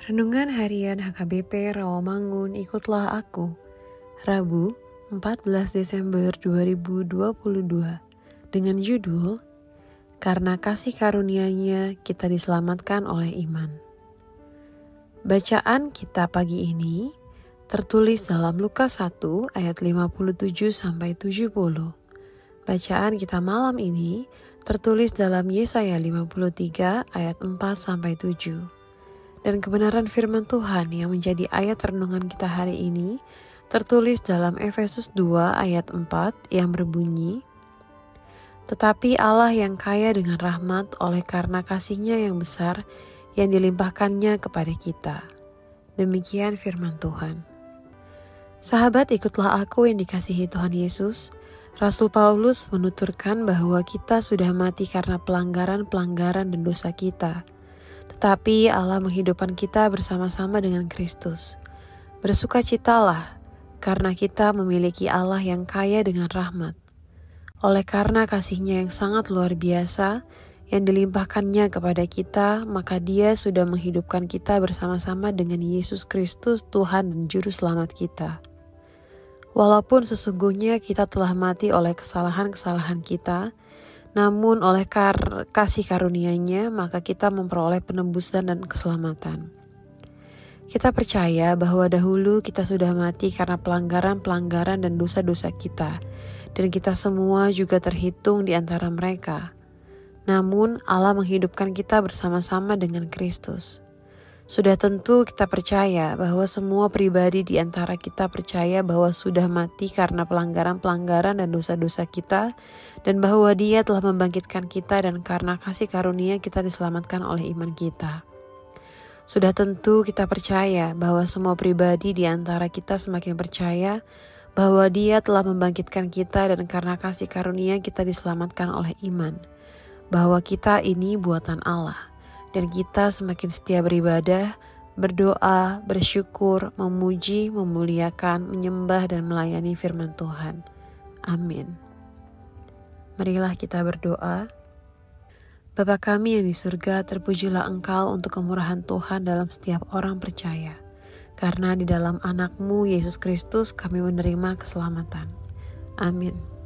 Renungan Harian HKBP Rawamangun Ikutlah Aku Rabu 14 Desember 2022 dengan judul Karena kasih karunia-Nya kita diselamatkan oleh iman. Bacaan kita pagi ini tertulis dalam Lukas 1 ayat 57 sampai 70. Bacaan kita malam ini tertulis dalam Yesaya 53 ayat 4 sampai 7 dan kebenaran firman Tuhan yang menjadi ayat renungan kita hari ini tertulis dalam Efesus 2 ayat 4 yang berbunyi, Tetapi Allah yang kaya dengan rahmat oleh karena kasihnya yang besar yang dilimpahkannya kepada kita. Demikian firman Tuhan. Sahabat ikutlah aku yang dikasihi Tuhan Yesus. Rasul Paulus menuturkan bahwa kita sudah mati karena pelanggaran-pelanggaran dan dosa kita tetapi Allah menghidupkan kita bersama-sama dengan Kristus. Bersukacitalah, karena kita memiliki Allah yang kaya dengan rahmat. Oleh karena kasihnya yang sangat luar biasa, yang dilimpahkannya kepada kita, maka dia sudah menghidupkan kita bersama-sama dengan Yesus Kristus Tuhan dan Juru Selamat kita. Walaupun sesungguhnya kita telah mati oleh kesalahan-kesalahan kita, namun oleh kar kasih karunia-Nya maka kita memperoleh penebusan dan keselamatan. Kita percaya bahwa dahulu kita sudah mati karena pelanggaran-pelanggaran dan dosa-dosa kita, dan kita semua juga terhitung di antara mereka. Namun Allah menghidupkan kita bersama-sama dengan Kristus. Sudah tentu kita percaya bahwa semua pribadi di antara kita percaya bahwa sudah mati karena pelanggaran-pelanggaran dan dosa-dosa kita, dan bahwa Dia telah membangkitkan kita, dan karena kasih karunia kita diselamatkan oleh iman kita. Sudah tentu kita percaya bahwa semua pribadi di antara kita semakin percaya bahwa Dia telah membangkitkan kita, dan karena kasih karunia kita diselamatkan oleh iman, bahwa kita ini buatan Allah dan kita semakin setia beribadah, berdoa, bersyukur, memuji, memuliakan, menyembah, dan melayani firman Tuhan. Amin. Marilah kita berdoa. Bapa kami yang di surga, terpujilah Engkau untuk kemurahan Tuhan dalam setiap orang percaya. Karena di dalam anakmu, Yesus Kristus, kami menerima keselamatan. Amin.